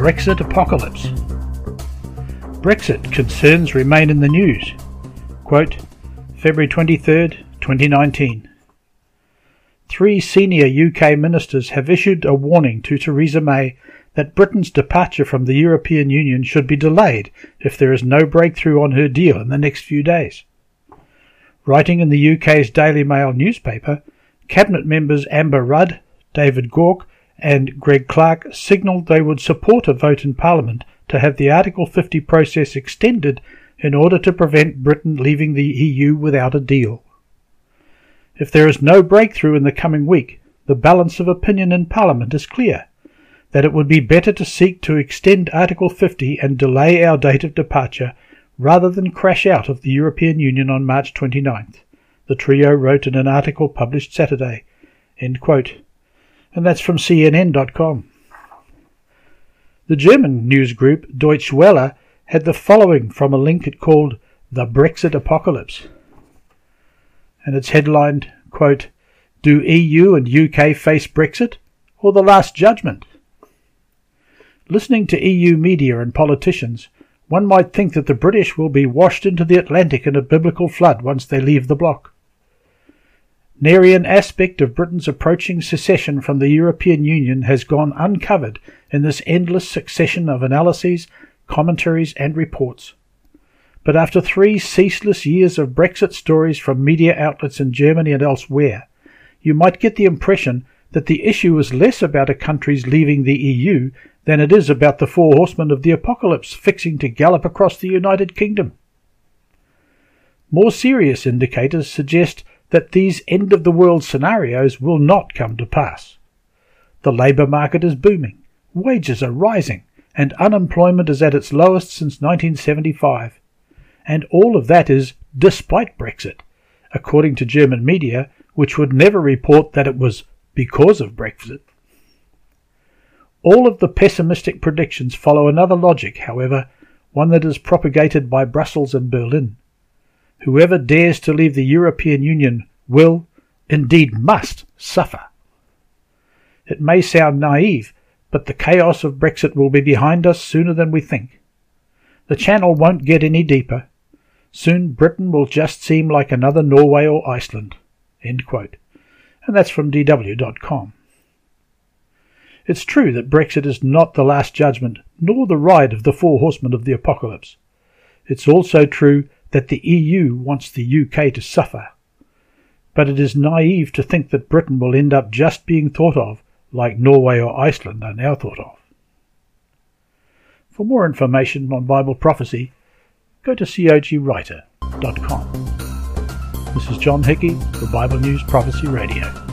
Brexit apocalypse. Brexit concerns remain in the news. Quote, February 23rd, 2019. Three senior UK ministers have issued a warning to Theresa May that Britain's departure from the European Union should be delayed if there is no breakthrough on her deal in the next few days. Writing in the UK's Daily Mail newspaper, Cabinet members Amber Rudd, David Gauke, and Greg Clark signalled they would support a vote in Parliament to have the Article 50 process extended in order to prevent Britain leaving the EU without a deal. If there is no breakthrough in the coming week, the balance of opinion in Parliament is clear that it would be better to seek to extend Article 50 and delay our date of departure rather than crash out of the European Union on March 29th, the trio wrote in an article published Saturday. And that's from CNN.com. The German news group Deutsche Welle had the following from a link it called The Brexit Apocalypse. And it's headlined, quote, Do EU and UK face Brexit or the Last Judgment? Listening to EU media and politicians, one might think that the British will be washed into the Atlantic in a biblical flood once they leave the bloc. Nary an aspect of Britain's approaching secession from the European Union has gone uncovered in this endless succession of analyses, commentaries, and reports. But after three ceaseless years of Brexit stories from media outlets in Germany and elsewhere, you might get the impression that the issue is less about a country's leaving the EU than it is about the four horsemen of the apocalypse fixing to gallop across the United Kingdom. More serious indicators suggest that these end of the world scenarios will not come to pass. The labour market is booming, wages are rising, and unemployment is at its lowest since 1975. And all of that is despite Brexit, according to German media, which would never report that it was because of Brexit. All of the pessimistic predictions follow another logic, however, one that is propagated by Brussels and Berlin. Whoever dares to leave the European Union will, indeed must, suffer. It may sound naive, but the chaos of Brexit will be behind us sooner than we think. The channel won't get any deeper. Soon Britain will just seem like another Norway or Iceland. And that's from DW.com. It's true that Brexit is not the last judgment, nor the ride of the four horsemen of the apocalypse. It's also true that the EU wants the UK to suffer. But it is naive to think that Britain will end up just being thought of like Norway or Iceland are now thought of. For more information on Bible prophecy, go to cogwriter.com. This is John Hickey for Bible News Prophecy Radio.